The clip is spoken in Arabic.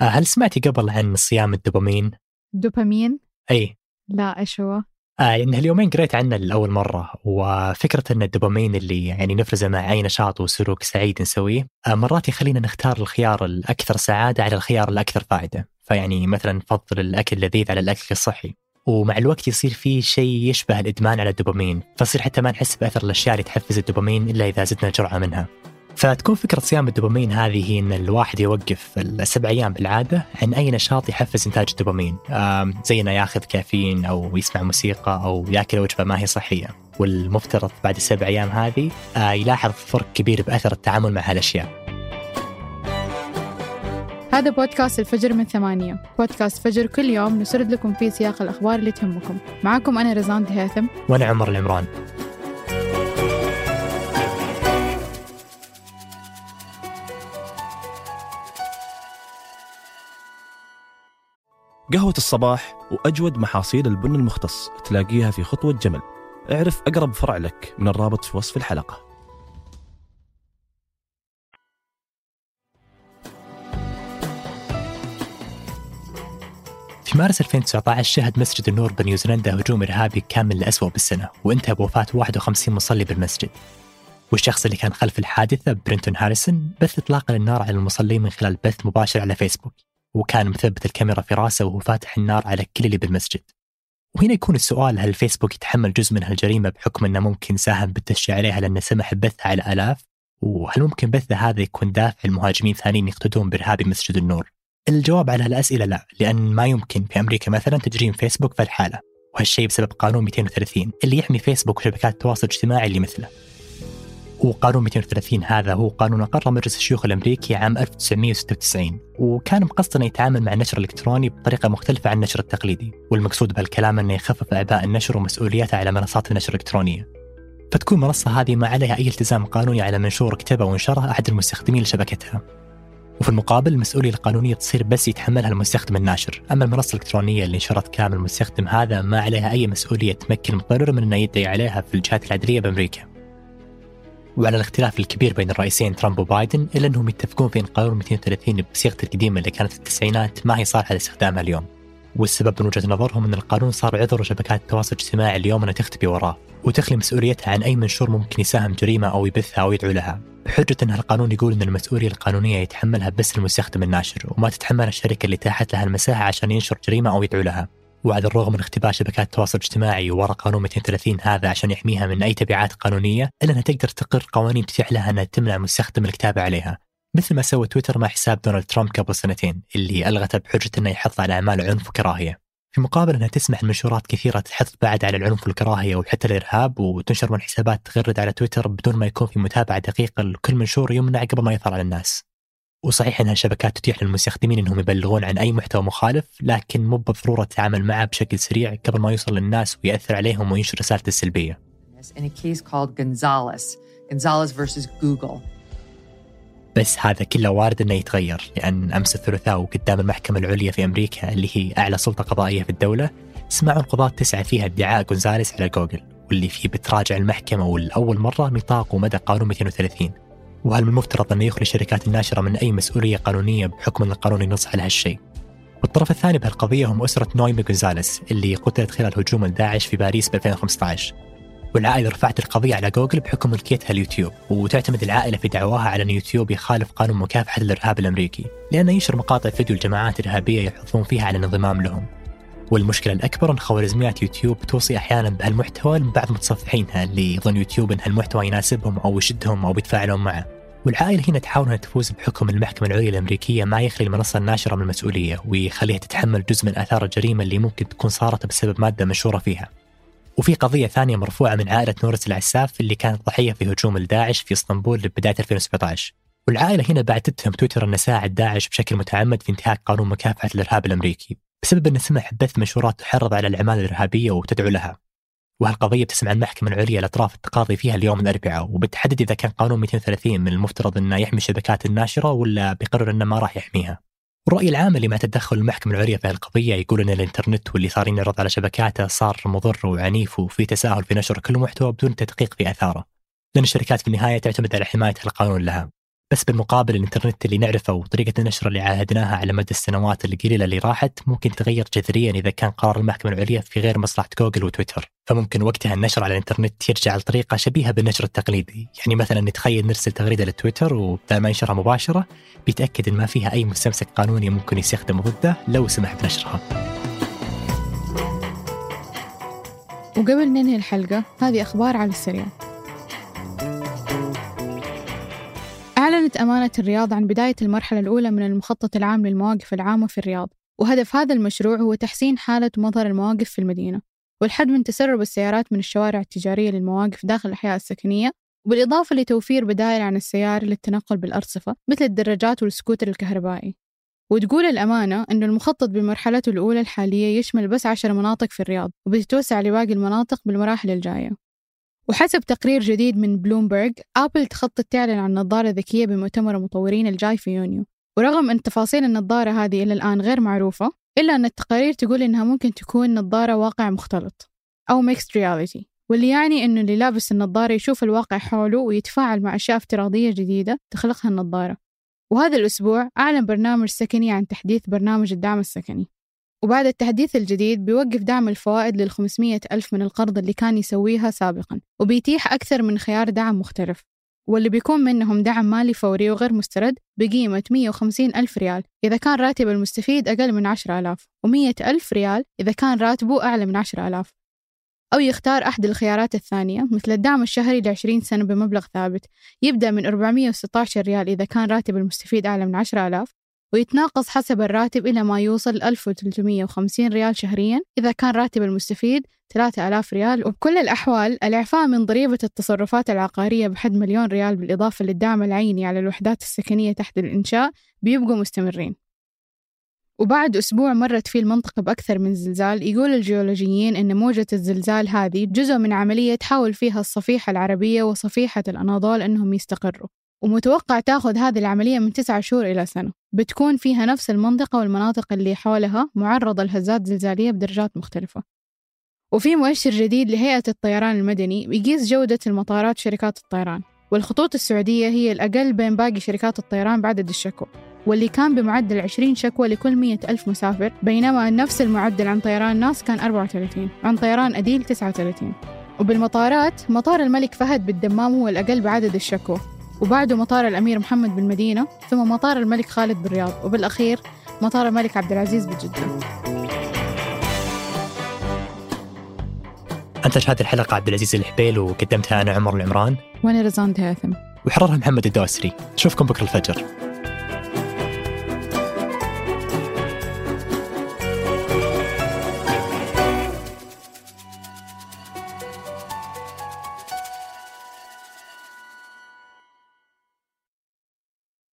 آه، هل سمعتي قبل عن صيام الدوبامين؟ دوبامين؟ إي. لا إيش هو؟ آه يعني هاليومين قريت عنه لأول مرة وفكرة أن الدوبامين اللي يعني نفرزه مع أي نشاط وسلوك سعيد نسويه آه مرات يخلينا نختار الخيار الأكثر سعادة على الخيار الأكثر فائدة. فيعني مثلا نفضل الأكل اللذيذ على الأكل الصحي. ومع الوقت يصير في شيء يشبه الإدمان على الدوبامين فصير حتى ما نحس بأثر الأشياء اللي تحفز الدوبامين إلا إذا زدنا جرعة منها. فتكون فكرة صيام الدوبامين هذه هي أن الواحد يوقف السبع أيام بالعادة عن أي نشاط يحفز إنتاج الدوبامين. زي أنه ياخذ كافيين أو يسمع موسيقى أو يأكل وجبة ما هي صحية. والمفترض بعد السبع أيام هذه آه، يلاحظ فرق كبير بأثر التعامل مع هالأشياء. هذا بودكاست الفجر من ثمانية. بودكاست فجر كل يوم نسرد لكم فيه سياق الأخبار اللي تهمكم. معكم أنا رزان هيثم وأنا عمر العمران. قهوة الصباح وأجود محاصيل البن المختص تلاقيها في خطوة جمل. اعرف أقرب فرع لك من الرابط في وصف الحلقة. في مارس 2019 شهد مسجد النور بنيوزيلندا هجوم إرهابي كان من الأسوأ بالسنة وانتهى بوفاة 51 مصلي بالمسجد. والشخص اللي كان خلف الحادثة برينتون هاريسون بث إطلاق النار على المصلين من خلال بث مباشر على فيسبوك. وكان مثبت الكاميرا في راسه وهو فاتح النار على كل اللي بالمسجد. وهنا يكون السؤال هل فيسبوك يتحمل جزء من هالجريمة بحكم أنه ممكن ساهم بالتشجيع عليها لأنه سمح ببثها على ال live؟ وهل ممكن بثه هذا يكون دافع لمهاجمين ثانيين يقتدون بإرهابي مسجد النور؟ الجواب على هالأسئلة لا لأن ما يمكن في أمريكا مثلا تجريم فيسبوك في الحالة وهالشيء بسبب قانون 230 اللي يحمي فيسبوك وشبكات التواصل الاجتماعي اللي مثله. وقانون 230 هذا هو قانون أقره مجلس الشيوخ الأمريكي عام 1996 وكان مقصد أنه يتعامل مع النشر الإلكتروني بطريقة مختلفة عن النشر التقليدي والمقصود بهالكلام أنه يخفف أعباء النشر ومسؤولياته على منصات النشر الإلكترونية. فتكون المنصة هذه ما عليها أي التزام قانوني على منشور كتبه وانشره أحد المستخدمين لشبكتها. وفي المقابل المسؤولية القانونية تصير بس يتحملها المستخدم الناشر. أما المنصة الإلكترونية اللي نشرت كلام المستخدم هذا ما عليها أي مسؤولية تمكن المضرر من أنه يدعي عليها في الجهات العدلية بأمريكا. وعلى الاختلاف الكبير بين الرئيسين ترامب وبايدن إلا أنهم يتفقون في ان قانون 230 بصيغته القديمة اللي كانت في التسعينات ما هي صالحة لاستخدامها اليوم. والسبب من وجهة نظرهم أن القانون صار عذر شبكات التواصل الاجتماعي اليوم انها تختفي وراه وتخلي مسؤوليتها عن أي منشور ممكن يساهم جريمة أو يبثها أو يدعو لها. بحجة أن القانون يقول أن المسؤولية القانونية يتحملها بس المستخدم الناشر وما تتحملها الشركة اللي تاحت لها المساحة عشان ينشر جريمة أو يدعو لها. وعلى الرغم من اختباء شبكات التواصل الاجتماعي وراء قانون 230 هذا عشان يحميها من أي تبعات قانونية الا إنها تقدر تقر قوانين تتيح لها أنها تمنع مستخدم الكتابة عليها مثل ما سوى تويتر مع حساب دونالد ترامب قبل سنتين اللي الغته بحجة إنه يحث على أعمال عنف وكراهية في مقابل إنها تسمح لمنشورات كثيرة تحث بعد على العنف والكراهية وحتى الإرهاب وتنشر من حسابات تغرد على تويتر بدون ما يكون في متابعة دقيقة لكل منشور يمنع قبل ما يظهر على الناس. وصحيح إنها شبكات تتيح للمستخدمين إنهم يبلغون عن أي محتوى مخالف لكن مو بالضروره التعامل معه بشكل سريع قبل ما يوصل للناس ويأثر عليهم وينشر رسالته السلبية. بس هذا كله وارد إنه يتغير لأن أمس الثلاثاء وقدام المحكمة العليا في أمريكا اللي هي أعلى سلطة قضائية في الدولة سمعوا القضاة تسعة فيها ادعاء جونزاليس على جوجل واللي فيه بتراجع المحكمة والأول مرة نطاق ومدى قانون 230 وهل من المفترض أن يخلي الشركات الناشرة من أي مسؤولية قانونية بحكم أن القانون ينص على هالشيء. والطرف الثاني بهالقضية هم أسرة نويمي جونزاليس اللي قتلت خلال هجوم الداعش في باريس ب 2015 والعائلة رفعت القضية على جوجل بحكم ملكيتها اليوتيوب وتعتمد العائلة في دعواها على أن يوتيوب يخالف قانون مكافحة الإرهاب الأمريكي لأنه ينشر مقاطع فيديو لجماعات إرهابية يحثون فيها على الانضمام لهم. والمشكلة الأكبر أن خوارزميات يوتيوب توصي أحيانا بهالمحتوى لبعض متصفحينها اللي يظن يوتيوب أن هالمحتوى يناسبهم أو يشدهم أو بيتفاعلون معه. والعائلة هنا تحاول أنها تفوز بحكم المحكمة العليا الأمريكية ما يخلي المنصة الناشرة من المسؤولية ويخليها تتحمل جزء من آثار الجريمة اللي ممكن تكون صارت بسبب مادة منشورة فيها. وفي قضية ثانية مرفوعة من عائلة نورس العساف اللي كانت ضحية في هجوم الداعش في إسطنبول بداية 2017 والعائلة هنا بعد تتهم تويتر أنه ساعد داعش بشكل متعمد في انتهاك قانون مكافحة الإرهاب الأمريكي بسبب أنه سمح بث منشورات تحرض على الأعمال الإرهابية وتدعو لها. وهالقضية بتسمع المحكمة العليا الأطراف التقاضي فيها اليوم الأربعاء وبتحدد إذا كان قانون 230 من المفترض أنه يحمي الشبكات الناشرة ولا بيقرر أنه ما راح يحميها. الرأي العام اللي مع تدخل المحكمة العليا في هالقضية يقول أن الإنترنت واللي صار ينعرض على شبكاته صار مضر وعنيف وفي تساهل في نشر كل محتوى بدون تدقيق في آثاره. لأن الشركات في النهاية تعتمد على حماية القانون لها. بس بالمقابل الإنترنت اللي نعرفه وطريقة النشر اللي عاهدناها على مدى السنوات القليلة اللي راحت ممكن تغير جذريا إذا كان قرار المحكمة العليا في غير مصلحة جوجل وتويتر. فممكن وقتها النشر على الإنترنت يرجع لطريقة شبيهة بالنشر التقليدي. يعني مثلا نتخيل نرسل تغريدة لتويتر وبدل ما ينشرها مباشرة بيتأكد إن ما فيها أي مستمسك قانوني ممكن يستخدم ضده لو سمح بنشرها وقبل ننهي الحلقة هذه أخبار على السريع. أعلنت أمانة الرياض عن بداية المرحلة الأولى من المخطط العام للمواقف العامة في الرياض وهدف هذا المشروع هو تحسين حالة ومظهر المواقف في المدينة. والحد من تسرب السيارات من الشوارع التجارية للمواقف داخل الأحياء السكنية بالإضافة لتوفير بدائل عن السيارة للتنقل بالأرصفة مثل الدراجات والسكوتر الكهربائي. وتقول الأمانة أن المخطط بمرحلته الأولى الحالية يشمل بس عشر مناطق في الرياض وبتتوسع لباقي المناطق بالمراحل الجاية. وحسب تقرير جديد من بلومبرج آبل تخطط تعلن عن نظارة ذكية بمؤتمر المطورين الجاي في يونيو. ورغم أن تفاصيل النظارة هذه إلى الآن غير معروفة إلا أن التقارير تقول إنها ممكن تكون نظارة واقع مختلط أو mixed reality واللي يعني إنه اللي لابس النظارة يشوف الواقع حوله ويتفاعل مع أشياء افتراضية جديدة تخلقها النظارة. وهذا الأسبوع أعلن برنامج سكني عن تحديث برنامج الدعم السكني. وبعد التحديث الجديد بيوقف دعم الفوائد لل 500 ألف من القرض اللي كان يسويها سابقا وبيتيح أكثر من خيار دعم مختلف. واللي بيكون منهم دعم مالي فوري وغير مسترد بقيمة 150 ألف ريال إذا كان راتب المستفيد أقل من 10 ألاف و100 ألف ريال إذا كان راتبه أعلى من 10 ألاف. أو يختار أحد الخيارات الثانية مثل الدعم الشهري لعشرين سنة بمبلغ ثابت يبدأ من 416 ريال إذا كان راتب المستفيد أعلى من 10 ألاف ويتناقص حسب الراتب إلى ما يوصل 1350 ريال شهريا. إذا كان راتب المستفيد 3000 ريال. وبكل الأحوال الإعفاء من ضريبة التصرفات العقارية بحد مليون ريال بالإضافة للدعم العيني على الوحدات السكنية تحت الإنشاء بيبقوا مستمرين. وبعد أسبوع مرت فيه المنطقة بأكثر من زلزال. يقول الجيولوجيين إن موجة الزلزال هذه جزء من عملية تحاول فيها الصفيحة العربية وصفيحة الأناضول إنهم يستقروا. ومتوقع تاخذ هذه العملية من تسعة شهور إلى سنة. بتكون فيها نفس المنطقة والمناطق اللي حولها معرضة لهزات زلزالية بدرجات مختلفة. وفي مؤشر جديد لهيئة الطيران المدني بيقيس جودة المطارات شركات الطيران. والخطوط السعودية هي الأقل بين باقي شركات الطيران بعدد الشكوى واللي كان بمعدل 20 شكوى لكل 100 ألف مسافر بينما نفس المعدل عن طيران ناس كان 34 عن طيران أديل 39 وبالمطارات مطار الملك فهد بالدمام هو الأقل بعدد الشكوى. وبعده مطار الأمير محمد بالمدينة ثم مطار الملك خالد بالرياض وبالأخير مطار الملك عبد العزيز بجدة. أنتج هذه الحلقة عبد العزيز الحبيل وقدمتها أنا عمر العمران؟ وأنا رزان هاثم وحررها محمد الدوسري. نشوفكم بكرة الفجر.